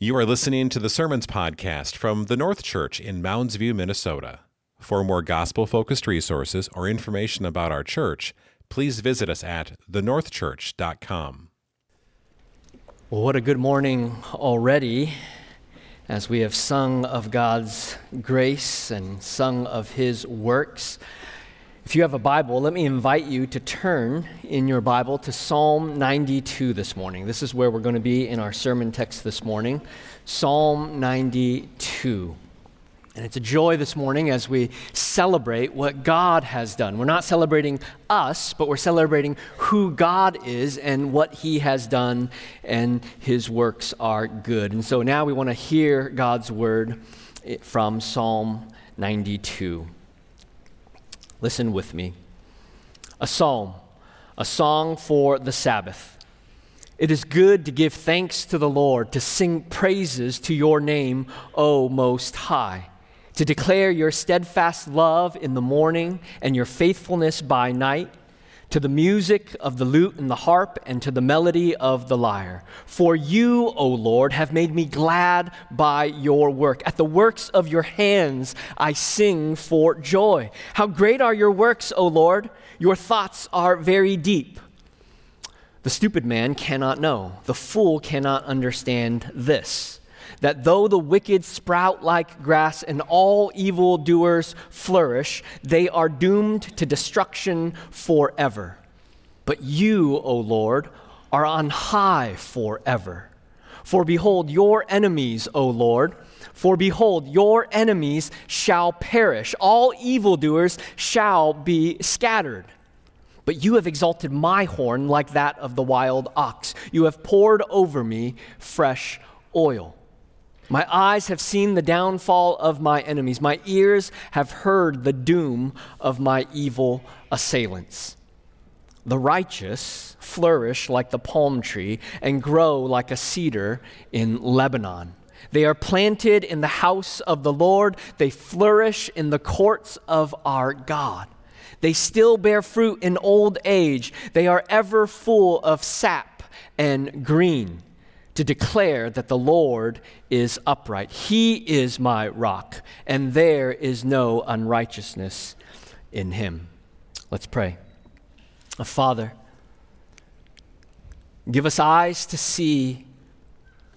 You are listening to the Sermons Podcast from the North Church in Mounds View, Minnesota. For more gospel focused resources or information about our church, please visit us at thenorthchurch.com. Well, what a good morning already as we have sung of God's grace and sung of His works. If you have a Bible, let me invite you to turn in your Bible to Psalm 92 this morning. This is where we're going to be in our sermon text this morning. Psalm 92. And it's a joy this morning as we celebrate what God has done. We're not celebrating us, but we're celebrating who God is and what He has done, and His works are good. And so now we want to hear God's word from Psalm 92. Listen with me. A psalm, a song for the Sabbath. It is good to give thanks to the Lord, to sing praises to your name, O Most High, to declare your steadfast love in the morning and your faithfulness by night to the music of the lute and the harp, and to the melody of the lyre. For you, O Lord, have made me glad by your work. At the works of your hands I sing for joy. How great are your works, O Lord! Your thoughts are very deep. The stupid man cannot know, the fool cannot understand this that though the wicked sprout like grass and all evildoers flourish, they are doomed to destruction forever. But you, O Lord, are on high forever. For behold, your enemies, O Lord, for behold, your enemies shall perish, all evildoers shall be scattered. But you have exalted my horn like that of the wild ox. You have poured over me fresh oil. My eyes have seen the downfall of my enemies. My ears have heard the doom of my evil assailants. The righteous flourish like the palm tree and grow like a cedar in Lebanon. They are planted in the house of the Lord, they flourish in the courts of our God. They still bear fruit in old age, they are ever full of sap and green to declare that the Lord is upright. He is my rock, and there is no unrighteousness in him. Let's pray. Uh, Father, give us eyes to see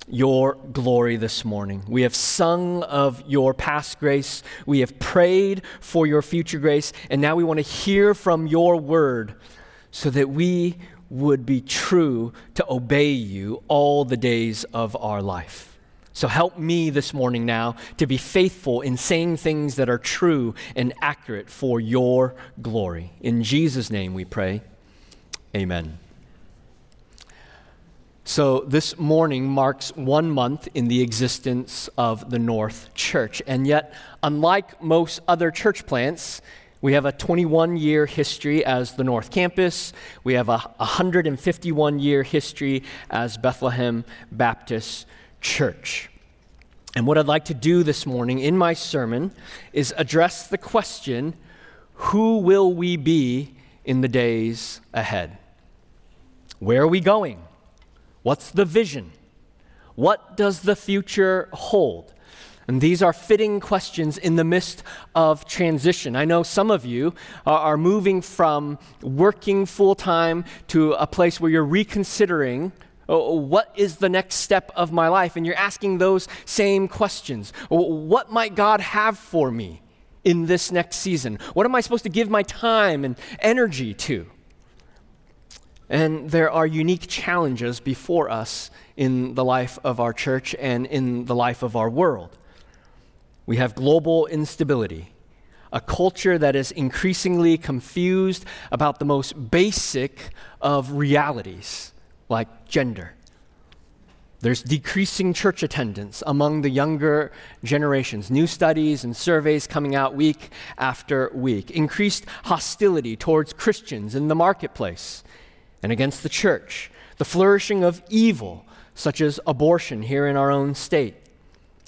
your glory this morning. We have sung of your past grace, we have prayed for your future grace, and now we want to hear from your word so that we would be true to obey you all the days of our life. So help me this morning now to be faithful in saying things that are true and accurate for your glory. In Jesus' name we pray. Amen. So, this morning marks one month in the existence of the North Church. And yet, unlike most other church plants, we have a 21 year history as the North Campus. We have a 151 year history as Bethlehem Baptist Church. And what I'd like to do this morning in my sermon is address the question who will we be in the days ahead? Where are we going? What's the vision? What does the future hold? And these are fitting questions in the midst of transition. I know some of you are moving from working full time to a place where you're reconsidering oh, what is the next step of my life? And you're asking those same questions. What might God have for me in this next season? What am I supposed to give my time and energy to? And there are unique challenges before us in the life of our church and in the life of our world. We have global instability, a culture that is increasingly confused about the most basic of realities, like gender. There's decreasing church attendance among the younger generations, new studies and surveys coming out week after week, increased hostility towards Christians in the marketplace and against the church, the flourishing of evil, such as abortion here in our own state,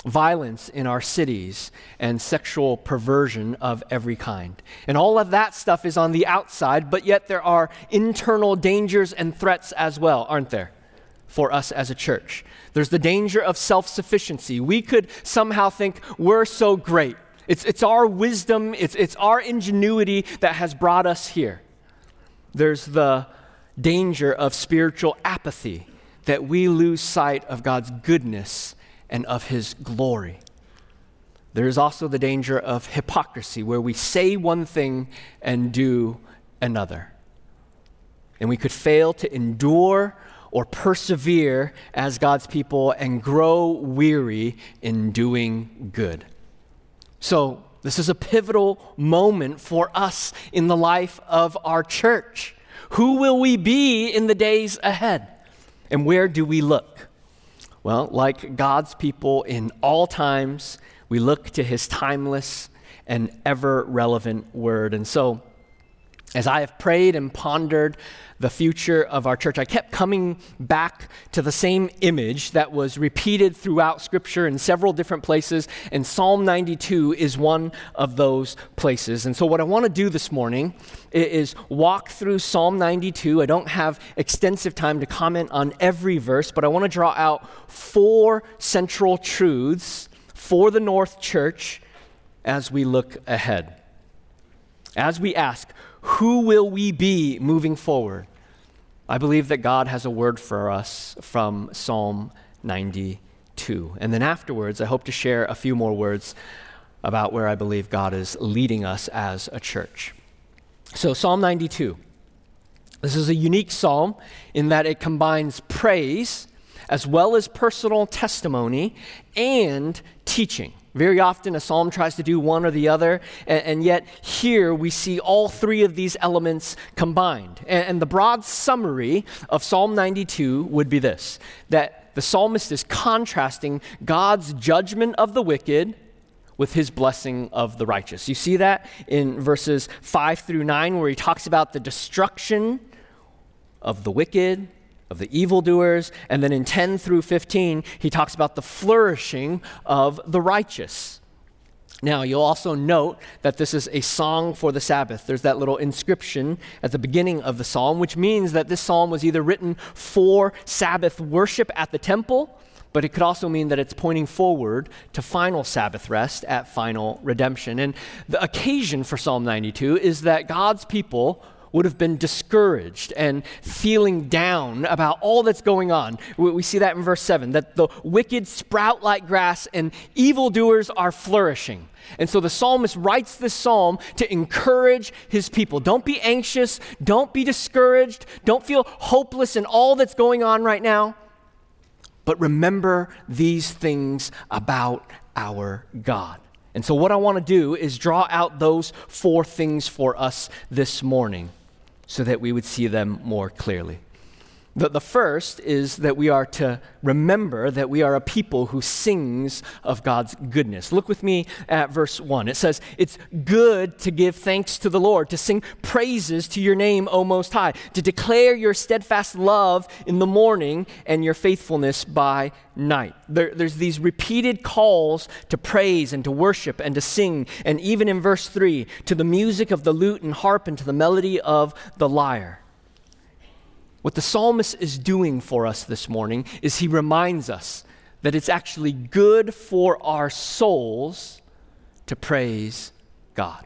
violence in our cities, and sexual perversion of every kind. And all of that stuff is on the outside, but yet there are internal dangers and threats as well, aren't there? for us as a church. There's the danger of self sufficiency. We could somehow think we're so great. It's, it's our wisdom, it's, it's our ingenuity that has brought us here. There's the danger of spiritual apathy, that we lose sight of God's goodness and of His glory. There is also the danger of hypocrisy, where we say one thing and do another. And we could fail to endure or persevere as God's people and grow weary in doing good. So, this is a pivotal moment for us in the life of our church. Who will we be in the days ahead? And where do we look? Well, like God's people in all times, we look to his timeless and ever relevant word. And so, as I have prayed and pondered the future of our church, I kept coming back to the same image that was repeated throughout Scripture in several different places, and Psalm 92 is one of those places. And so, what I want to do this morning is walk through Psalm 92. I don't have extensive time to comment on every verse, but I want to draw out four central truths for the North Church as we look ahead. As we ask, who will we be moving forward? I believe that God has a word for us from Psalm 92. And then afterwards, I hope to share a few more words about where I believe God is leading us as a church. So, Psalm 92. This is a unique psalm in that it combines praise as well as personal testimony and teaching. Very often, a psalm tries to do one or the other, and, and yet here we see all three of these elements combined. And, and the broad summary of Psalm 92 would be this that the psalmist is contrasting God's judgment of the wicked with his blessing of the righteous. You see that in verses 5 through 9, where he talks about the destruction of the wicked of the evildoers. And then in 10 through 15, he talks about the flourishing of the righteous. Now, you'll also note that this is a song for the Sabbath. There's that little inscription at the beginning of the psalm, which means that this psalm was either written for Sabbath worship at the temple, but it could also mean that it's pointing forward to final Sabbath rest at final redemption. And the occasion for Psalm 92 is that God's people would have been discouraged and feeling down about all that's going on. We see that in verse 7 that the wicked sprout like grass and evildoers are flourishing. And so the psalmist writes this psalm to encourage his people. Don't be anxious, don't be discouraged, don't feel hopeless in all that's going on right now. But remember these things about our God. And so, what I want to do is draw out those four things for us this morning so that we would see them more clearly. The, the first is that we are to remember that we are a people who sings of God's goodness. Look with me at verse 1. It says, It's good to give thanks to the Lord, to sing praises to your name, O Most High, to declare your steadfast love in the morning and your faithfulness by night. There, there's these repeated calls to praise and to worship and to sing, and even in verse 3, to the music of the lute and harp and to the melody of the lyre. What the psalmist is doing for us this morning is he reminds us that it's actually good for our souls to praise God.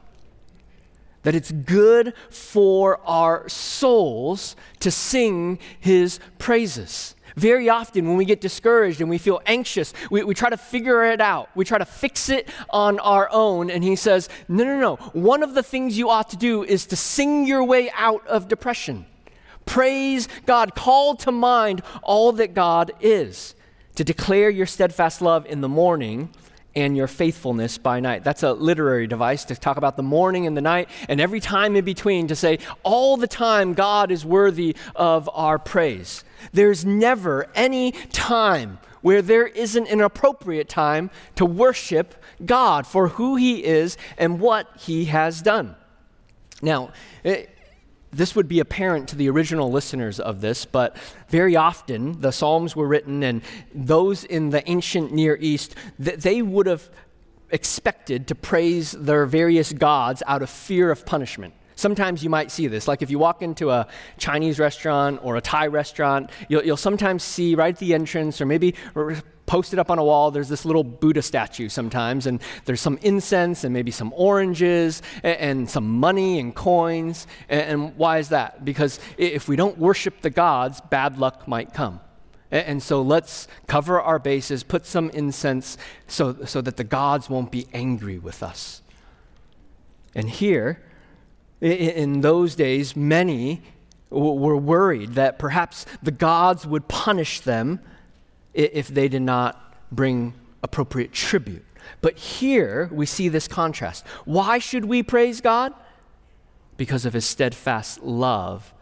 That it's good for our souls to sing his praises. Very often, when we get discouraged and we feel anxious, we, we try to figure it out. We try to fix it on our own. And he says, No, no, no. One of the things you ought to do is to sing your way out of depression. Praise God. Call to mind all that God is. To declare your steadfast love in the morning and your faithfulness by night. That's a literary device to talk about the morning and the night and every time in between to say all the time God is worthy of our praise. There's never any time where there isn't an appropriate time to worship God for who He is and what He has done. Now, eh, this would be apparent to the original listeners of this, but very often the Psalms were written, and those in the ancient Near East, they would have expected to praise their various gods out of fear of punishment. sometimes you might see this. Like if you walk into a Chinese restaurant or a Thai restaurant, you'll, you'll sometimes see right at the entrance or maybe posted up on a wall, there's this little Buddha statue sometimes, and there's some incense and maybe some oranges and, and some money and coins. And, and why is that? Because if we don't worship the gods, bad luck might come. And so let's cover our bases, put some incense so, so that the gods won't be angry with us. And here, in those days, many were worried that perhaps the gods would punish them if they did not bring appropriate tribute. But here we see this contrast. Why should we praise God? Because of his steadfast love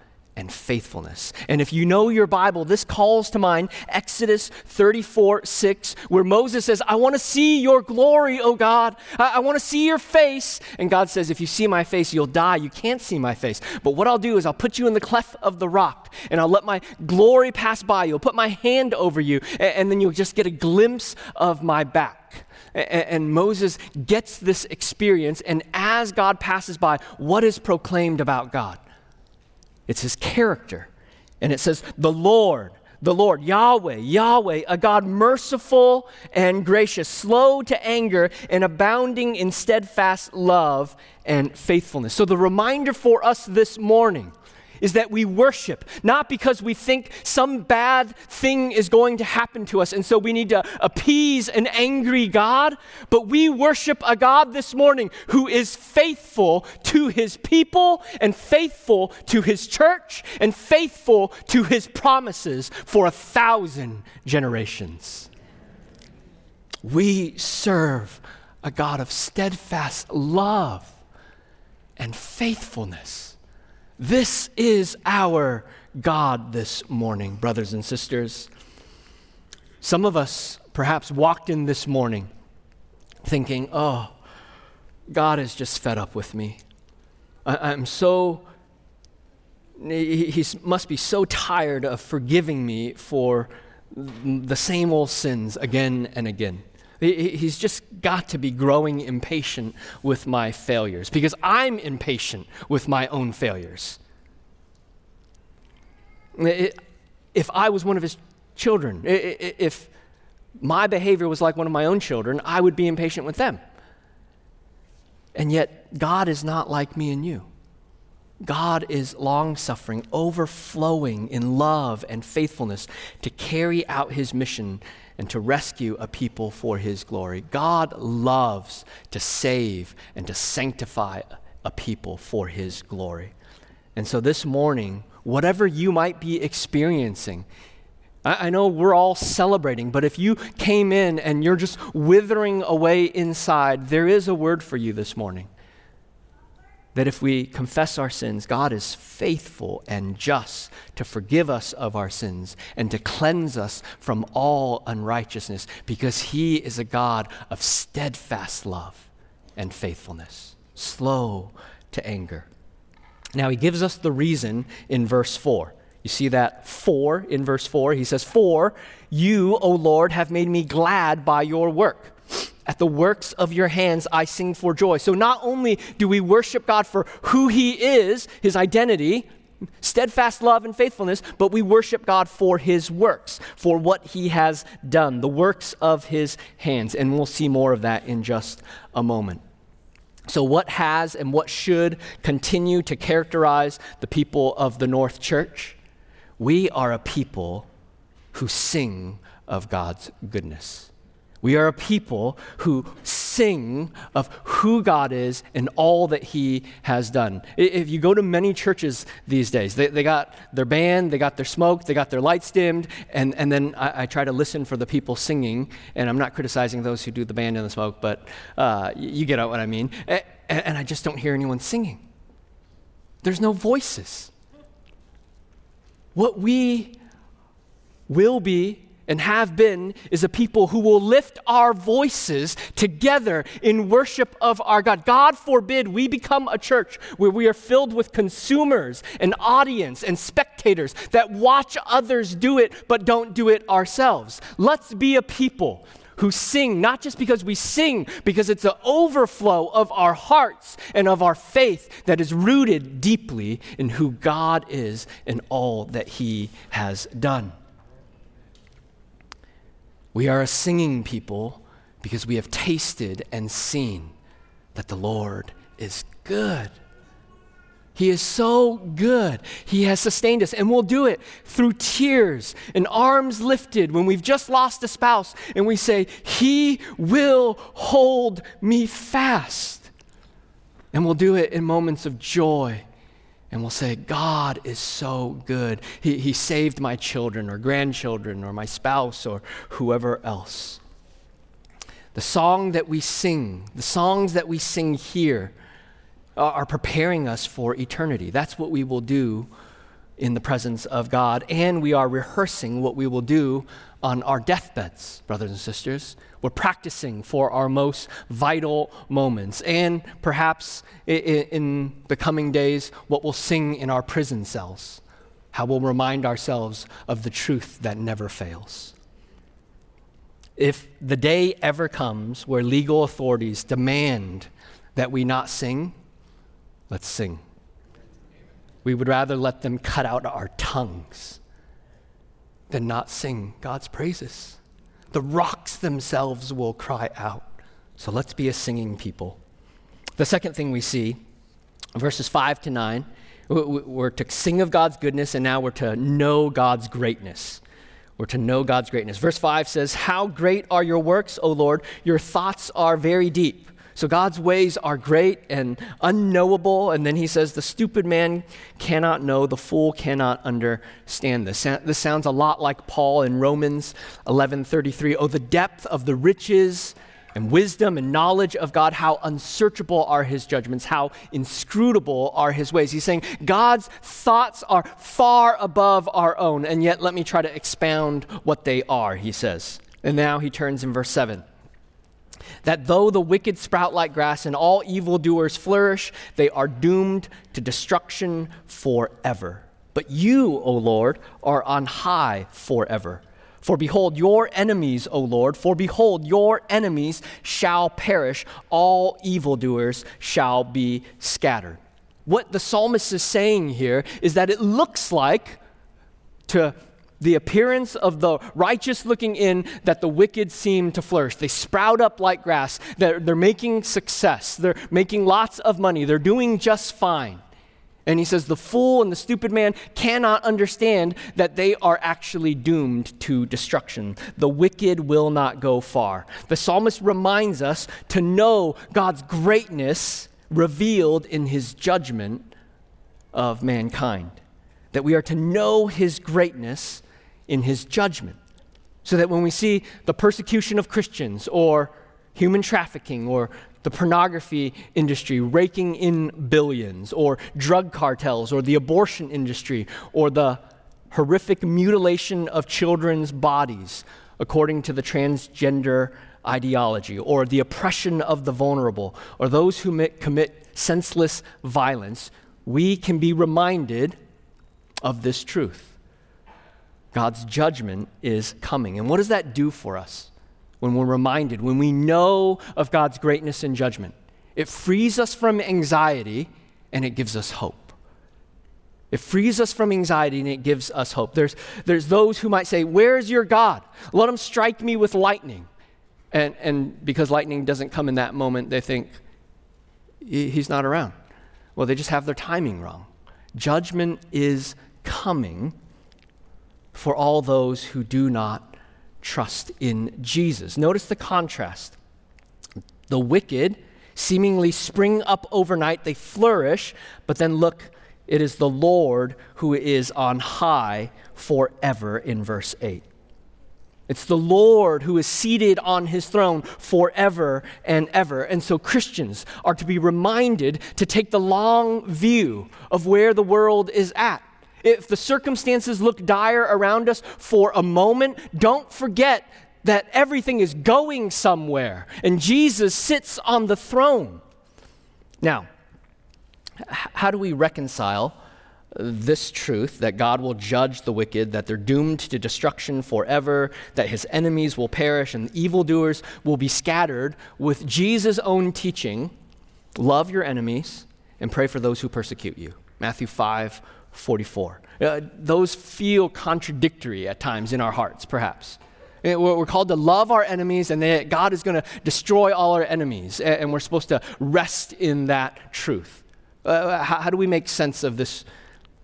and faithfulness. And if you know your Bible, this calls to mind Exodus 34 6, where Moses says, I want to see your glory, O God. I, I want to see your face. And God says, If you see my face, you'll die. You can't see my face. But what I'll do is I'll put you in the cleft of the rock and I'll let my glory pass by. you. I'll put my hand over you, and, and then you'll just get a glimpse of my back. And Moses gets this experience, and as God passes by, what is proclaimed about God? It's his character. And it says, the Lord, the Lord, Yahweh, Yahweh, a God merciful and gracious, slow to anger, and abounding in steadfast love and faithfulness. So, the reminder for us this morning is that we worship, not because we think some bad thing is going to happen to us, and so we need to appease an angry God, but we worship a God this morning who is faithful to his people, and faithful to his church, and faithful to his promises for a thousand generations. We serve a God of steadfast love and faithfulness. This is our God this morning, brothers and sisters. Some of us perhaps walked in this morning thinking, oh, God is just fed up with me. I, am so, he, he must be so tired of forgiving me for the same old sins again and again. He's just got to be growing impatient with my failures because I'm impatient with my own failures. If I was one of his children, if my behavior was like one of my own children, I would be impatient with them. And yet, God is not like me and you. God is long suffering, overflowing in love and faithfulness to carry out his mission and to rescue a people for his glory. God loves to save and to sanctify a people for his glory. And so this morning, whatever you might be experiencing, I, know we're all celebrating, but if you came in and you're just withering away inside, there is a word for you this morning that if we confess our sins, God is faithful and just to forgive us of our sins and to cleanse us from all unrighteousness because He is a God of steadfast love and faithfulness, slow to anger. Now, He gives us the reason in verse 4. You see that for in verse 4? He says, For you, O Lord, have made me glad by your work. At the works of your hands I sing for joy. So not only do we worship God for who he is, his identity, steadfast love and faithfulness, but we worship God for his works, for what he has done, the works of his hands. And we'll see more of that in just a moment. So, what has and what should continue to characterize the people of the North Church? We are a people who sing of God's goodness. We are a people who sing of who God is and all that He has done. If you go to many churches these days, they, they got their band, they got their smoke, they got their lights dimmed, and, and then I, I try to listen for the people singing. And I'm not criticizing those who do the band and the smoke, but uh, you get out what I mean. And, and I just don't hear anyone singing. There's no voices. What we will be and have been is a people who will lift our voices together in worship of our God. God forbid we become a church where we are filled with consumers and audience and spectators that watch others do it but don't do it ourselves. Let's be a people who sing not just because we sing, because it's an overflow of our hearts and of our faith that is rooted deeply in who God is and all that He has done. We are a singing people because we have tasted and seen that the Lord is good. He is so good. He has sustained us, and we'll do it through tears and arms lifted when we've just lost a spouse, and we say, He will hold me fast. And we'll do it in moments of joy, and we'll say, God is so good. He, he saved my children or grandchildren or my spouse or whoever else. The song that we sing, the songs that we sing here, are preparing us for eternity. That's what we will do in the presence of God, and we are rehearsing what we will do on our deathbeds, brothers and sisters. We're practicing for our most vital moments, and perhaps in the coming days, what we'll sing in our prison cells, how we'll remind ourselves of the truth that never fails. If the day ever comes where legal authorities demand that we not sing, Let's sing. We would rather let them cut out our tongues than not sing God's praises. The rocks themselves will cry out. So let's be a singing people. The second thing we see, verses 5 to 9, we're to sing of God's goodness, and now we're to know God's greatness. We're to know God's greatness. Verse 5 says, How great are your works, O Lord! Your thoughts are very deep. So God's ways are great and unknowable. And then he says, The stupid man cannot know, the fool cannot understand this. This sounds a lot like Paul in Romans 11:33. Oh, the depth of the riches and wisdom and knowledge of God, how unsearchable are his judgments, how inscrutable are his ways. He's saying God's thoughts are far above our own, and yet let me try to expound what they are, he says. And now he turns in verse 7 that though the wicked sprout like grass and all evildoers flourish, they are doomed to destruction forever. But you, O Lord, are on high forever. For behold, your enemies, O Lord, for behold, your enemies shall perish, all evildoers shall be scattered. What the psalmist is saying here is that it looks like to the appearance of the righteous looking in that the wicked seem to flourish. They sprout up like grass. They're, they're making success. They're making lots of money. They're doing just fine. And he says, The fool and the stupid man cannot understand that they are actually doomed to destruction. The wicked will not go far. The psalmist reminds us to know God's greatness revealed in his judgment of mankind. That we are to know his greatness in his judgment. So that when we see the persecution of Christians or human trafficking or the pornography industry raking in billions, or drug cartels, or the abortion industry, or the horrific mutilation of children's bodies according to the transgender ideology, or the oppression of the vulnerable, or those who commit senseless violence, we can be reminded of this truth. God's judgment is coming. And what does that do for us when we're reminded, when we know of God's greatness and judgment? It frees us from anxiety and it gives us hope. It frees us from anxiety and it gives us hope. There's, there's those who might say, Where's your God? Let him strike me with lightning. And, and because lightning doesn't come in that moment, they think he's not around. Well, they just have their timing wrong. Judgment is coming for all those who do not trust in Jesus. Notice the contrast. The wicked seemingly spring up overnight, they flourish, but then look, it is the Lord who is on high forever in verse 8. It's the Lord who is seated on his throne forever and ever. And so Christians are to be reminded to take the long view of where the world is at. If the circumstances look dire around us for a moment, don't forget that everything is going somewhere and Jesus sits on the throne. Now, how do we reconcile this truth that God will judge the wicked, that they're doomed to destruction forever, that his enemies will perish and evildoers will be scattered, with Jesus' own teaching love your enemies and pray for those who persecute you. Matthew 5 44. Uh, those feel contradictory at times in our hearts, perhaps. Uh, we're called to love our enemies, and that God is going to destroy all our enemies, and we're supposed to rest in that truth. Uh, how, how do we make sense of this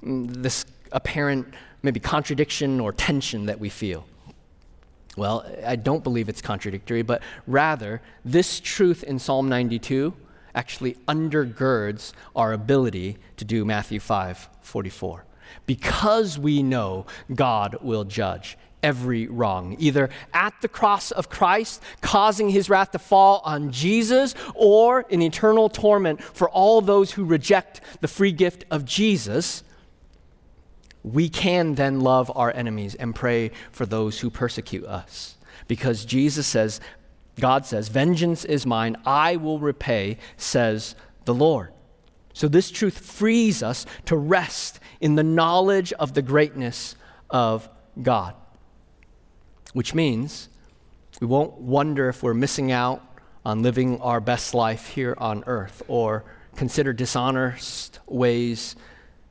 this apparent maybe contradiction or tension that we feel? Well, I don't believe it's contradictory, but rather, this truth in Psalm 92 actually undergirds our ability to do Matthew 5 44. Because we know God will judge every wrong, either at the cross of Christ, causing his wrath to fall on Jesus, or in eternal torment for all those who reject the free gift of Jesus, we can then love our enemies and pray for those who persecute us. Because Jesus says, God says, Vengeance is mine, I will repay, says the Lord. So this truth frees us to rest in the knowledge of the greatness of God, which means we won't wonder if we're missing out on living our best life here on earth or consider dishonest ways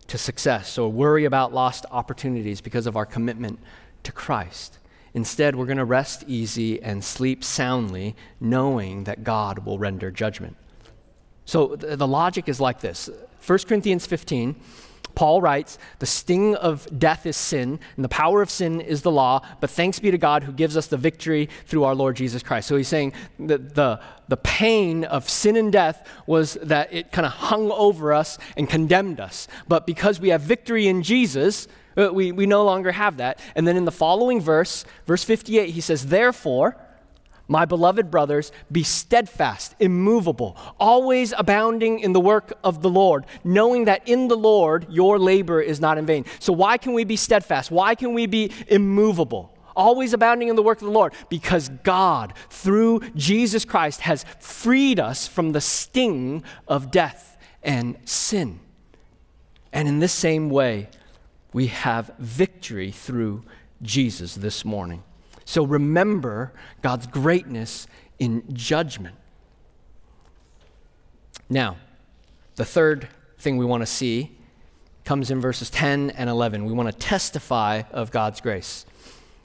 to success or worry about lost opportunities because of our commitment to Christ. Instead, we're going to rest easy and sleep soundly, knowing that God will render judgment. So the logic is like this 1 Corinthians 15 Paul writes, The sting of death is sin, and the power of sin is the law, but thanks be to God who gives us the victory through our Lord Jesus Christ. So he's saying that the, the pain of sin and death was that it kind of hung over us and condemned us. But because we have victory in Jesus, Uh, we, we no longer have that. And then in the following verse, verse 58, he says, Therefore, my beloved brothers, be steadfast, immovable, always abounding in the work of the Lord, knowing that in the Lord your labor is not in vain. So, why can we be steadfast? Why can we be immovable? Always abounding in the work of the Lord? Because God, through Jesus Christ, has freed us from the sting of death and sin. And in this same way, we have victory through Jesus this morning. So remember God's greatness in judgment. Now, the third thing we want to see comes in verses 10 and 11. We want to testify of God's grace.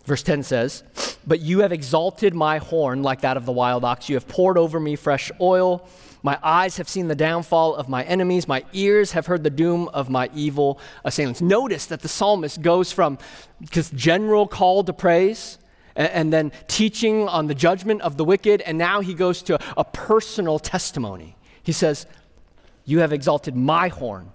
Verse 10 says, But you have exalted my horn like that of the wild ox. You have poured over me fresh oil. My eyes have seen the downfall of my enemies. My ears have heard the doom of my evil assailants. Notice that the psalmist goes from this general call to praise and, then teaching on the judgment of the wicked, and now he goes to a personal testimony. He says, You have exalted my horn.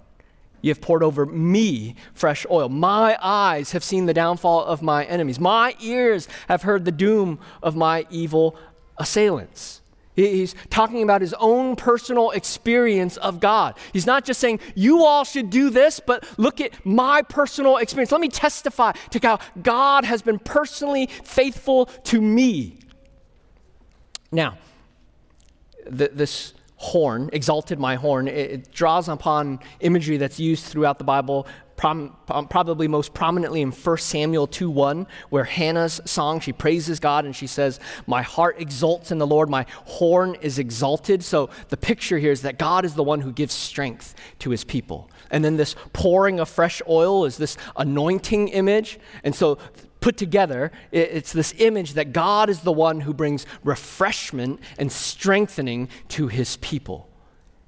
You have poured over me fresh oil. My eyes have seen the downfall of my enemies. My ears have heard the doom of my evil assailants. He's talking about his own personal experience of God. He's not just saying, you all should do this, but look at my personal experience. Let me testify to how God has been personally faithful to me. Now, th- this horn, exalted my horn, it, it draws upon imagery that's used throughout the Bible prom, probably most prominently in 1 Samuel 2 1, where Hannah's song, she praises God and she says, My heart exults in the Lord, my horn is exalted. So the picture here is that God is the one who gives strength to his people. And then this pouring of fresh oil is this anointing image. And so put together, it's this image that God is the one who brings refreshment and strengthening to his people.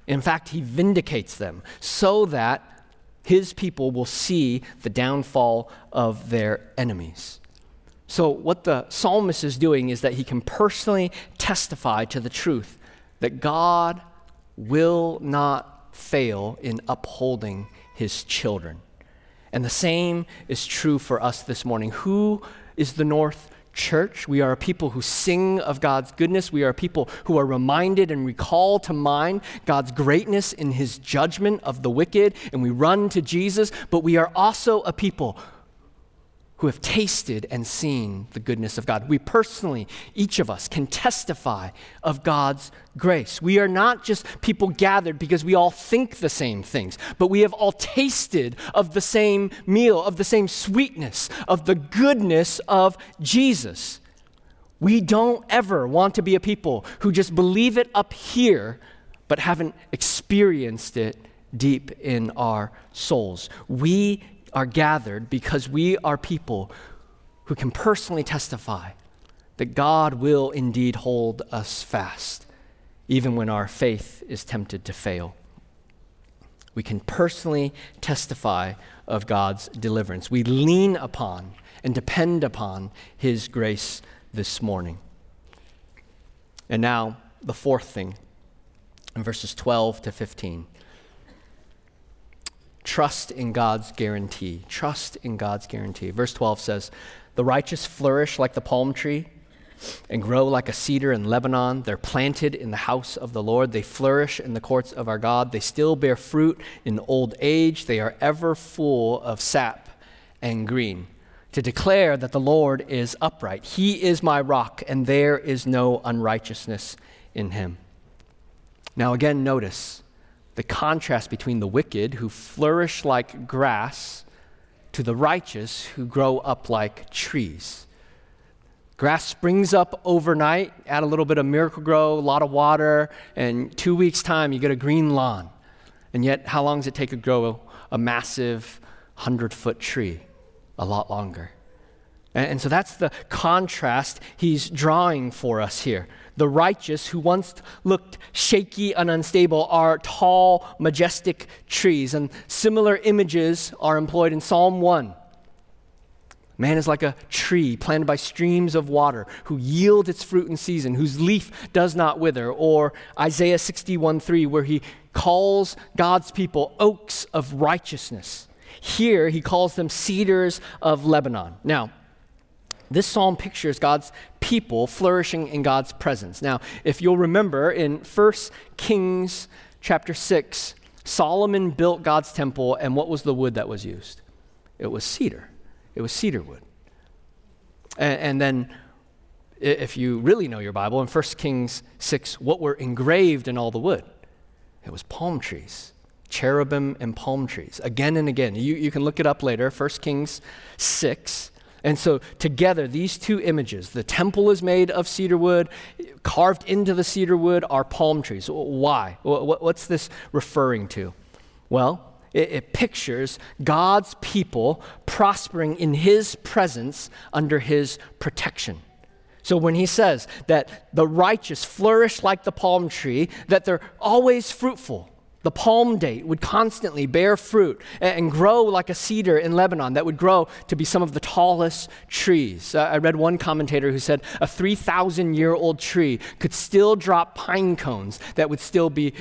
In fact, he vindicates them so that his people will see the downfall of their enemies. So, what the psalmist is doing is that he can personally testify to the truth that God will not fail in upholding his children. And the same is true for us this morning. Who is the North church. We are a people who sing of God's goodness. We are a people who are reminded and recall to mind God's greatness in his judgment of the wicked, and we run to Jesus. But we are also a people who have tasted and seen the goodness of God. We personally, each of us, can testify of God's grace. We are not just people gathered because we all think the same things, but we have all tasted of the same meal, of the same sweetness, of the goodness of Jesus. We don't ever want to be a people who just believe it up here, but haven't experienced it deep in our souls. We are gathered because we are people who can personally testify that God will indeed hold us fast, even when our faith is tempted to fail. We can personally testify of God's deliverance. We lean upon and depend upon His grace this morning. And now, the fourth thing in verses 12 to 15. Trust in God's guarantee. Trust in God's guarantee. Verse 12 says, The righteous flourish like the palm tree and grow like a cedar in Lebanon. They're planted in the house of the Lord. They flourish in the courts of our God. They still bear fruit in old age. They are ever full of sap and green. To declare that the Lord is upright. He is my rock, and there is no unrighteousness in him. Now, again, notice the contrast between the wicked who flourish like grass to the righteous who grow up like trees. Grass springs up overnight, add a little bit of Miracle-Gro, a lot of water, and two weeks' time you get a green lawn. And yet, how long does it take to grow a massive 100 foot tree? A lot longer. And so that's the contrast he's drawing for us here the righteous, who once looked shaky and unstable, are tall, majestic trees. And similar images are employed in Psalm 1. Man is like a tree planted by streams of water, who yield its fruit in season, whose leaf does not wither. Or Isaiah 61 3, where he calls God's people oaks of righteousness. Here, he calls them cedars of Lebanon. Now, this psalm pictures God's people flourishing in God's presence. Now, if you'll remember in 1 Kings chapter 6, Solomon built God's temple, and what was the wood that was used? It was cedar. It was cedar wood. And, and then, if you really know your Bible, in 1 Kings 6, what were engraved in all the wood? It was palm trees, cherubim and palm trees. Again and again. You, you can look it up later, 1 Kings 6. And so, together, these two images the temple is made of cedar wood, carved into the cedar wood are palm trees. Why? What's this referring to? Well, it, it pictures God's people prospering in His presence under His protection. So when he says that the righteous flourish like the palm tree, that they're always fruitful, the palm date would constantly bear fruit and grow like a cedar in Lebanon that would grow to be some of the tallest trees. I read one commentator who said a 3,000 year old tree could still drop pine cones that would still be,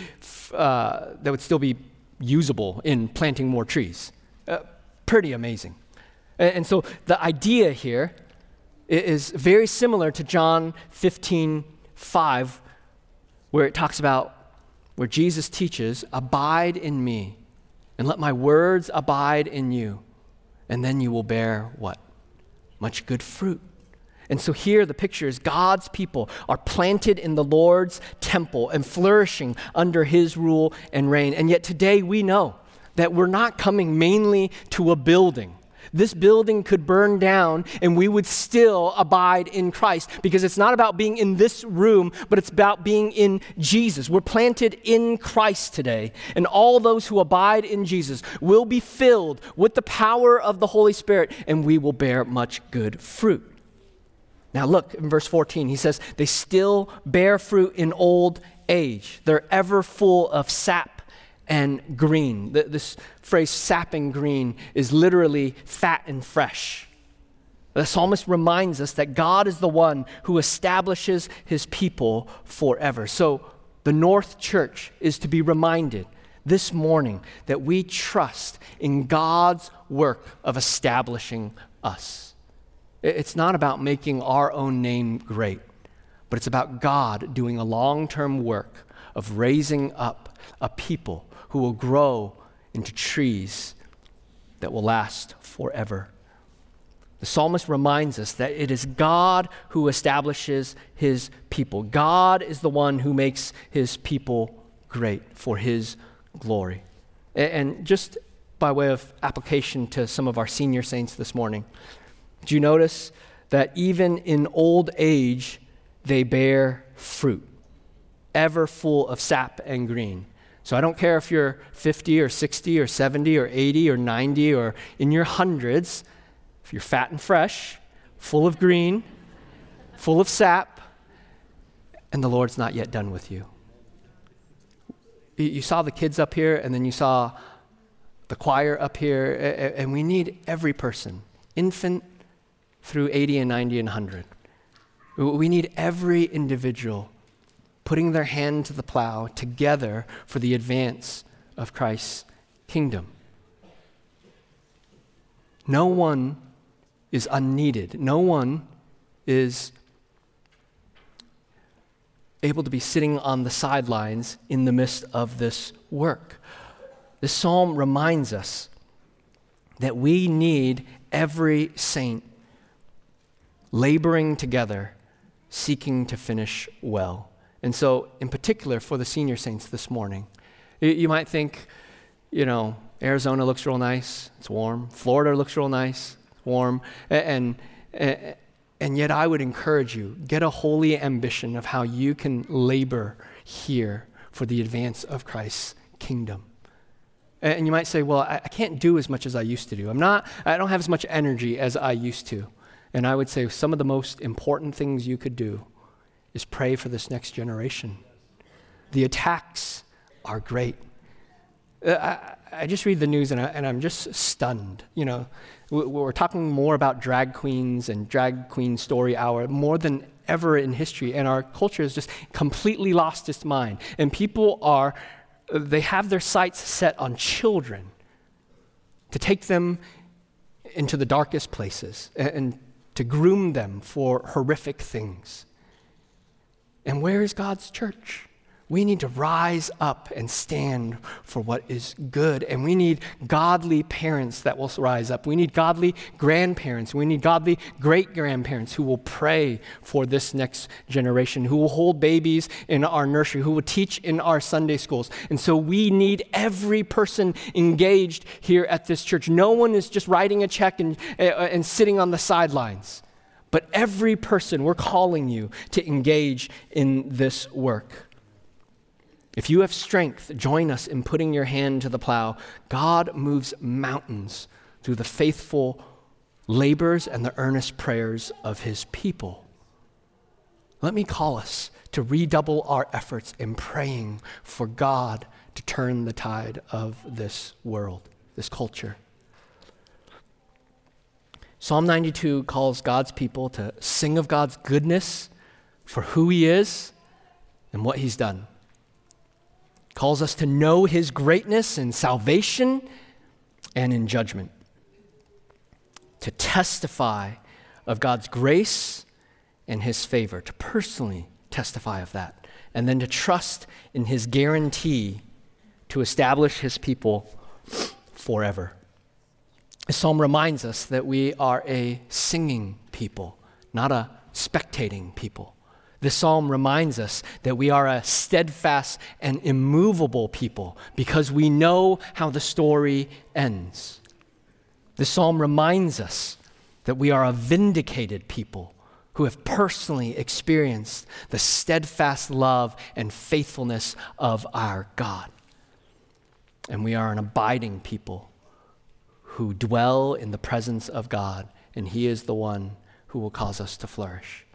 uh, that would still be usable in planting more trees. Uh, pretty amazing. And so the idea here is very similar to John 15 5, where it talks about where Jesus teaches, Abide in me, and let my words abide in you, and then you will bear what? Much good fruit. And so here the picture is God's people are planted in the Lord's temple and flourishing under his rule and reign. And yet today we know that we're not coming mainly to a building this building could burn down and we would still abide in Christ because it's not about being in this room, but it's about being in Jesus. We're planted in Christ today, and all those who abide in Jesus will be filled with the power of the Holy Spirit, and we will bear much good fruit. Now, look in verse 14, he says, They still bear fruit in old age. They're ever full of sap and green. This phrase, sapping green, is literally fat and fresh. The psalmist reminds us that God is the one who establishes his people forever. So the North Church is to be reminded this morning that we trust in God's work of establishing us. It's not about making our own name great, but it's about God doing a long term work of raising up a people who will grow into trees that will last forever. The psalmist reminds us that it is God who establishes his people. God is the one who makes his people great for his glory. And just by way of application to some of our senior saints this morning, do you notice that even in old age, they bear fruit, ever full of sap and green? So I don't care if you're 50 or 60 or 70 or 80 or 90 or in your hundreds if you're fat and fresh, full of green, full of sap, and the Lord's not yet done with you. You saw the kids up here, and then you saw the choir up here, and we need every person, infant through 80 and 90 and 100. We need every individual putting their hand to the plow together for the advance of Christ's kingdom. No one is unneeded. No one is able to be sitting on the sidelines in the midst of this work. This psalm reminds us that we need every saint laboring together, seeking to finish well. And so, in particular, for the senior saints this morning, you might think, you know, Arizona looks real nice, it's warm. Florida looks real nice, warm. And, and, and yet, I would encourage you get a holy ambition of how you can labor here for the advance of Christ's kingdom. And you might say, well, I, can't do as much as I used to do. I'm not, I don't have as much energy as I used to. And I would say some of the most important things you could do is pray for this next generation. The attacks are great. Uh, I, I just read the news and, I, and I'm just stunned. You know, we're talking more about drag queens and drag queen story hour more than ever in history, and our culture has just completely lost its mind. And people are, they have their sights set on children to take them into the darkest places and, and to groom them for horrific things. And where is God's church? We need to rise up and stand for what is good. And we need godly parents that will rise up. We need godly grandparents. We need godly great grandparents who will pray for this next generation, who will hold babies in our nursery, who will teach in our Sunday schools. And so we need every person engaged here at this church. No one is just writing a check and, uh, and sitting on the sidelines. But every person, we're calling you to engage in this work. If you have strength, join us in putting your hand to the plow. God moves mountains through the faithful labors and the earnest prayers of his people. Let me call us to redouble our efforts in praying for God to turn the tide of this world, this culture. Psalm 92 calls God's people to sing of God's goodness for who he is and what he's done. Calls us to know his greatness in salvation and in judgment, to testify of God's grace and his favor, to personally testify of that, and then to trust in his guarantee to establish his people forever. The psalm reminds us that we are a singing people, not a spectating people. The psalm reminds us that we are a steadfast and immovable people because we know how the story ends. The psalm reminds us that we are a vindicated people who have personally experienced the steadfast love and faithfulness of our God. And we are an abiding people who dwell in the presence of God, and He is the one who will cause us to flourish.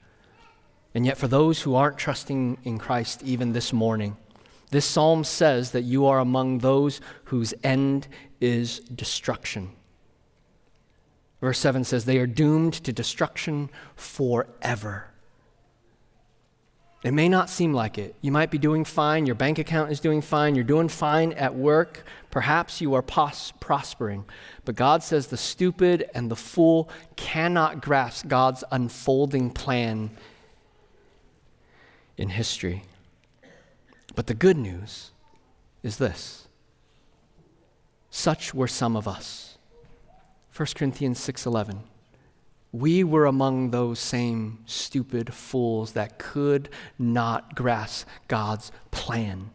And yet, for those who aren't trusting in Christ even this morning, this psalm says that you are among those whose end is destruction. Verse 7 says, They are doomed to destruction forever. It may not seem like it. You might be doing fine, your bank account is doing fine, you're doing fine at work, perhaps you are pos- prospering. But God says the stupid and the fool cannot grasp God's unfolding plan in history. But the good news is this such were some of us. 1 Corinthians 6:11 we were among those same stupid fools that could not grasp God's plan.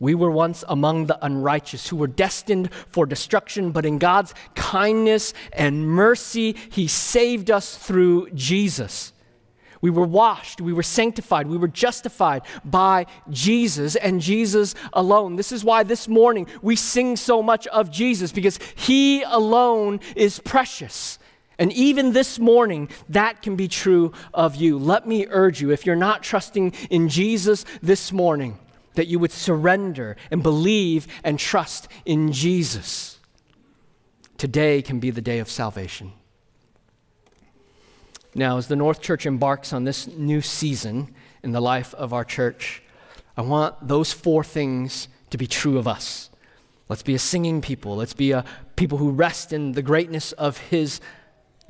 We were once among the unrighteous who were destined for destruction, but in God's kindness and mercy, He saved us through Jesus. We were washed, we were sanctified, we were justified by Jesus and Jesus alone. This is why this morning we sing so much of Jesus because He alone is precious. And even this morning, that can be true of you. Let me urge you, if you're not trusting in Jesus this morning, that you would surrender and believe and trust in Jesus. Today can be the day of salvation. Now, as the North Church embarks on this new season in the life of our church, I want those four things to be true of us. Let's be a singing people. Let's be a people who rest in the greatness of His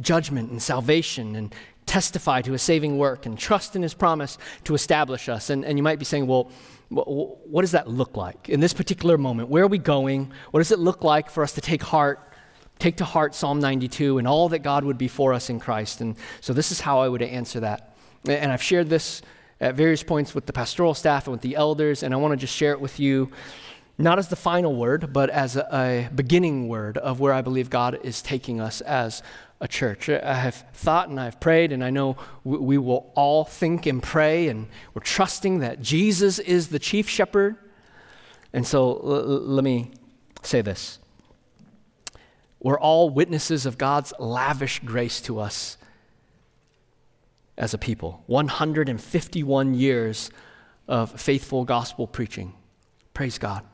judgment and salvation and testify to His saving work and trust in His promise to establish us. And, and you might be saying, well, what does that look like in this particular moment? Where are we going? What does it look like for us to take heart take to heart Psalm 92 and all that God would be for us in Christ. And so this is how I would answer that. And I've shared this at various points with the pastoral staff and with the elders, and I want to just share it with you, not as the final word, but as a, a beginning word of where I believe God is taking us as a church. I have thought and I've prayed, and I know we, we will all think and pray, and we're trusting that Jesus is the chief shepherd. And so l- l- let me say this we're all witnesses of God's lavish grace to us as a people. 151 years of faithful gospel preaching. Praise God.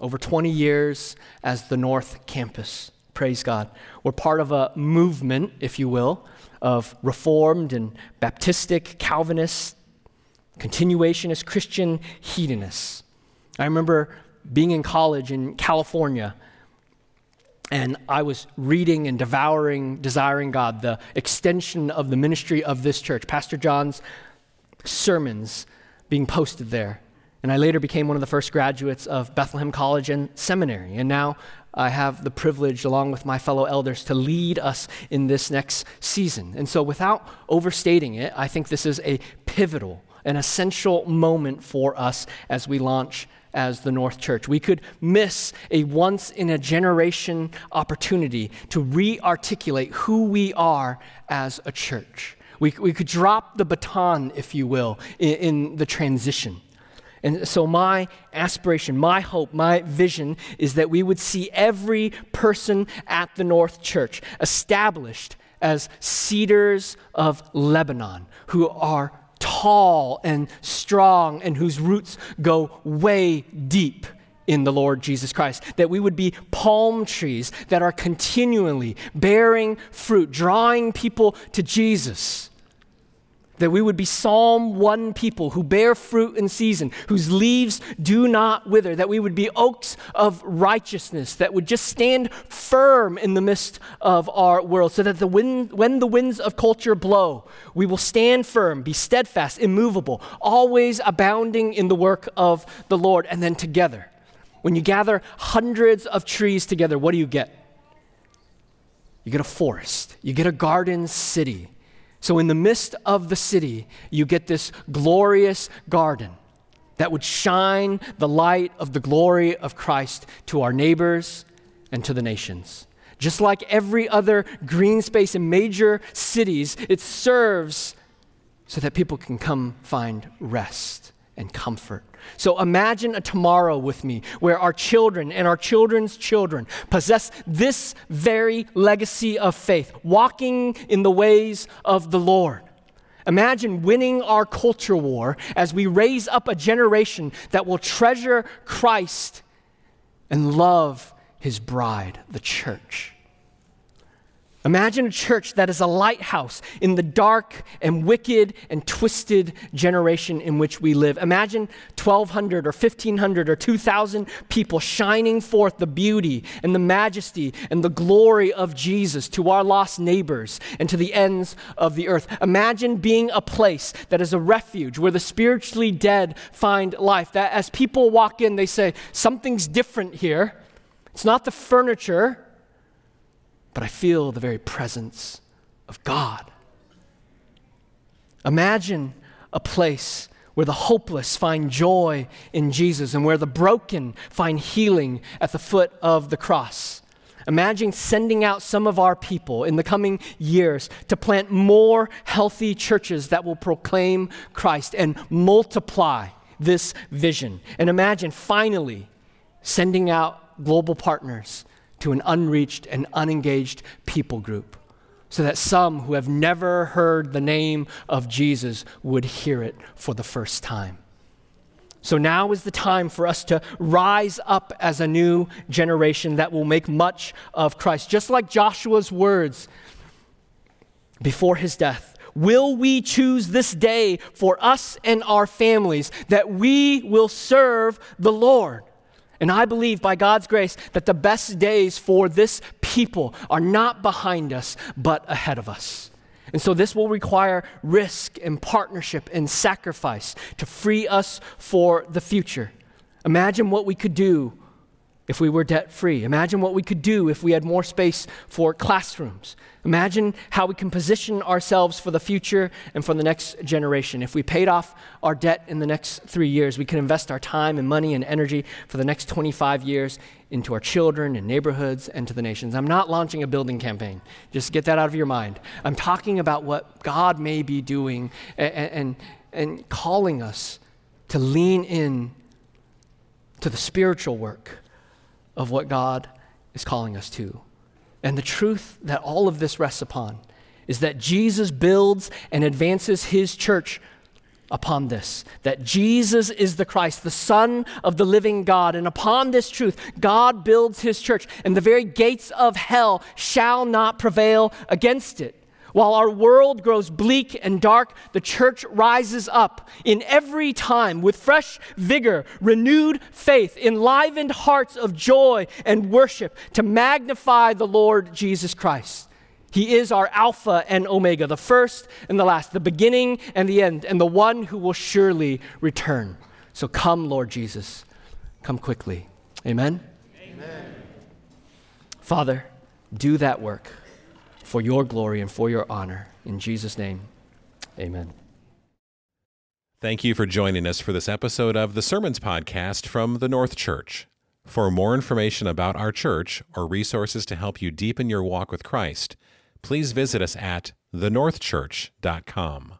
Over 20 years as the North Campus. Praise God. We're part of a movement, if you will, of Reformed and Baptistic, Calvinist, continuationist, Christian hedonists. I remember being in college in California and I was reading and devouring, desiring God, the extension of the ministry of this church, Pastor John's sermons being posted there. And I later became one of the first graduates of Bethlehem College and Seminary. And now I have the privilege, along with my fellow elders, to lead us in this next season. And so, without overstating it, I think this is a pivotal, an essential moment for us as we launch as the North Church. We could miss a once in a generation opportunity to re articulate who we are as a church. We, we could drop the baton, if you will, in, in the transition. And so, my aspiration, my hope, my vision is that we would see every person at the North Church established as cedars of Lebanon who are tall and strong and whose roots go way deep in the Lord Jesus Christ. That we would be palm trees that are continually bearing fruit, drawing people to Jesus that we would be Psalm 1 people who bear fruit in season, whose leaves do not wither, that we would be oaks of righteousness that would just stand firm in the midst of our world, so that the wind, when the winds of culture blow, we will stand firm, be steadfast, immovable, always abounding in the work of the Lord. And then together, when you gather hundreds of trees together, what do you get? You get a forest, you get a garden city so, in the midst of the city, you get this glorious garden that would shine the light of the glory of Christ to our neighbors and to the nations. Just like every other green space in major cities, it serves so that people can come find rest and comfort. So imagine a tomorrow with me where our children and our children's children possess this very legacy of faith, walking in the ways of the Lord. Imagine winning our culture war as we raise up a generation that will treasure Christ and love his bride, the church. Imagine a church that is a lighthouse in the dark and wicked and twisted generation in which we live. Imagine 1,200 or 1,500 or 2,000 people shining forth the beauty and the majesty and the glory of Jesus to our lost neighbors and to the ends of the earth. Imagine being a place that is a refuge where the spiritually dead find life. That as people walk in, they say, Something's different here. It's not the furniture but I feel the very presence of God. Imagine a place where the hopeless find joy in Jesus and where the broken find healing at the foot of the cross. Imagine sending out some of our people in the coming years to plant more healthy churches that will proclaim Christ and multiply this vision. And imagine finally sending out global partners to an unreached and unengaged people group so that some who have never heard the name of Jesus would hear it for the first time. So now is the time for us to rise up as a new generation that will make much of Christ. Just like Joshua's words before his death Will we choose this day for us and our families that we will serve the Lord? And I believe by God's grace that the best days for this people are not behind us, but ahead of us. And so this will require risk and partnership and sacrifice to free us for the future. Imagine what we could do if we were debt free. Imagine what we could do if we had more space for classrooms. Imagine how we can position ourselves for the future and for the next generation. If we paid off our debt in the next three years, we could invest our time and money and energy for the next 25 years into our children and neighborhoods and to the nations. I'm not launching a building campaign. Just get that out of your mind. I'm talking about what God may be doing and, and, and calling us to lean in to the spiritual work of what God is calling us to. And the truth that all of this rests upon is that Jesus builds and advances his church upon this that Jesus is the Christ, the Son of the living God. And upon this truth, God builds his church, and the very gates of hell shall not prevail against it. While our world grows bleak and dark, the church rises up in every time with fresh vigor, renewed faith, enlivened hearts of joy and worship to magnify the Lord Jesus Christ. He is our Alpha and Omega, the first and the last, the beginning and the end, and the one who will surely return. So come, Lord Jesus, come quickly. Amen. Amen. Father, do that work for your glory and for your honor. In Jesus' name, amen. Thank you for joining us for this episode of the Sermons Podcast from the North Church. For more information about our church or resources to help you deepen your walk with Christ, please visit us at thenorthchurch.com.